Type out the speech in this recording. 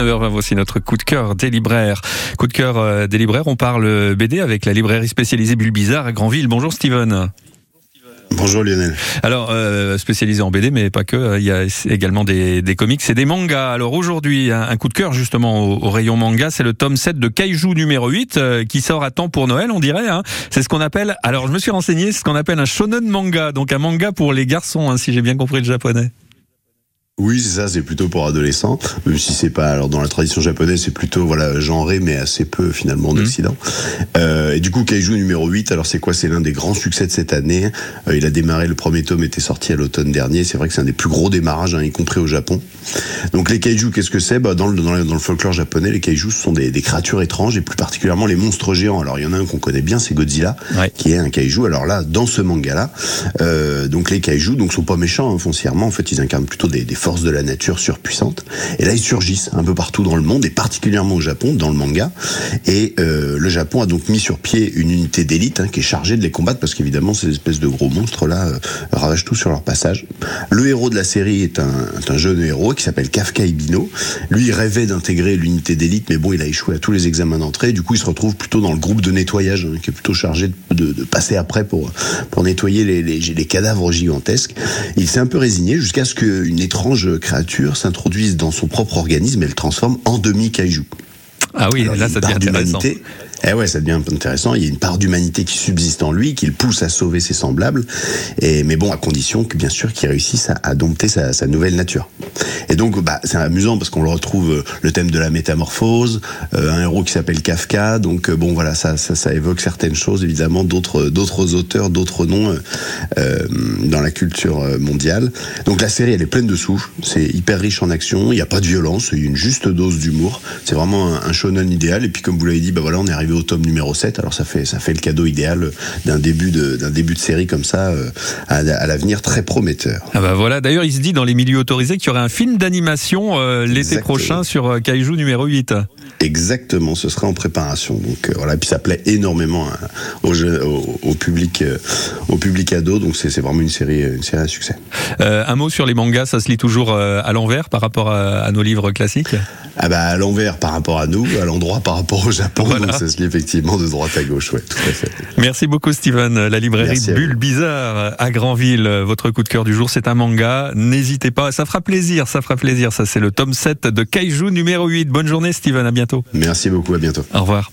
9h20, voici notre coup de cœur des libraires. Coup de cœur euh, des libraires, on parle BD avec la librairie spécialisée Bulle Bizarre à Granville. Bonjour Steven. Bonjour Lionel. Alors, euh, spécialisé en BD, mais pas que, euh, il y a également des, des comics et des mangas. Alors aujourd'hui, un, coup de cœur justement au, rayon manga, c'est le tome 7 de Kaiju numéro 8 qui sort à temps pour Noël, on dirait. Hein. C'est ce qu'on appelle, alors je me suis renseigné, c'est ce qu'on appelle un shonen manga, donc un manga pour les garçons, hein, si j'ai bien compris le japonais. Oui, c'est ça, c'est plutôt pour adolescents, même si c'est pas alors dans la tradition japonaise, c'est plutôt voilà genré mais assez peu finalement mhm. d'occident. Euh, et du coup, Kaiju numéro 8, alors c'est quoi? C'est l'un des grands succès de cette année. Euh, il a démarré le premier tome était sorti à l'automne dernier, c'est vrai que c'est un des plus gros démarrages hein, y compris au Japon. Donc les kaiju, qu'est-ce que c'est? Bah, dans, le, dans, le, folklore japonais, les kaiju ce sont des, des, créatures étranges et plus particulièrement les monstres géants. Alors il y en a un qu'on connaît bien, c'est Godzilla qui est un kaiju. Alors là, dans ce manga là, euh, donc les kaiju donc sont pas méchants hein, foncièrement, en fait, ils incarnent plutôt des, des de la nature surpuissante. Et là, ils surgissent un peu partout dans le monde, et particulièrement au Japon, dans le manga. Et euh, le Japon a donc mis sur pied une unité d'élite hein, qui est chargée de les combattre, parce qu'évidemment, ces espèces de gros monstres-là euh, ravagent tout sur leur passage. Le héros de la série est un, un jeune héros qui s'appelle Kafka Ibino. Lui, il rêvait d'intégrer l'unité d'élite, mais bon, il a échoué à tous les examens d'entrée. Du coup, il se retrouve plutôt dans le groupe de nettoyage, hein, qui est plutôt chargé de, passer après pour, pour nettoyer les, les cadavres gigantesques. Il s'est un peu résigné jusqu'à ce qu'une étrange créature s'introduisent dans son propre organisme et le transforme en demi-kaiju. Ah oui, là ça devient intéressant. Eh ouais, ça devient un peu intéressant. Il y a une part d'humanité qui subsiste en lui, qui le pousse à sauver ses semblables. Et, mais bon, à condition que, bien sûr, qu'il réussisse à, dompter sa, nouvelle nature. Et donc, bah, c'est amusant parce qu'on le retrouve euh, le thème de la métamorphose, euh, un héros qui s'appelle Kafka. Donc, euh, bon, voilà, ça, évoque certaines choses, évidemment, d'autres, auteurs, d'autres noms dans la culture mondiale. Donc, la série, elle est pleine de souffle. C'est hyper riche en action. Il n'y a pas de violence. Il y a une juste dose d'humour. C'est vraiment un, un shonen idéal. Et puis, comme vous l'avez dit, bah voilà, on est arrivé au tome numéro 7. Alors ça fait ça fait le cadeau idéal d'un début de d'un début de série comme ça euh, à, l'avenir très prometteur. Ah bah voilà. D'ailleurs, il se dit dans les milieux autorisés qu'il y aurait un film d'animation euh, l'été prochain sur euh, Kaiju numéro 8. Exactement, ce sera en préparation. Donc voilà, et puis ça plaît énormément hein, au, au, public, au public ado. Donc c'est vraiment une série, une série à succès. un mot sur les mangas, ça se lit toujours à l'envers par rapport à, nos livres classiques? Ah bah à l'envers par rapport à nous, à l'endroit par rapport au Japon. Donc ça se effectivement de droite à gauche, ouais, tout à fait. Merci beaucoup Steven. La librairie Bulle Bizarre à Granville. Votre coup de cœur du jour, c'est un manga. N'hésitez pas, ça fera plaisir, ça fera plaisir. Ça, c'est le tome 7 de Kaiju numéro 8. Bonne journée Steven, à bientôt. Merci beaucoup, à bientôt. Au revoir.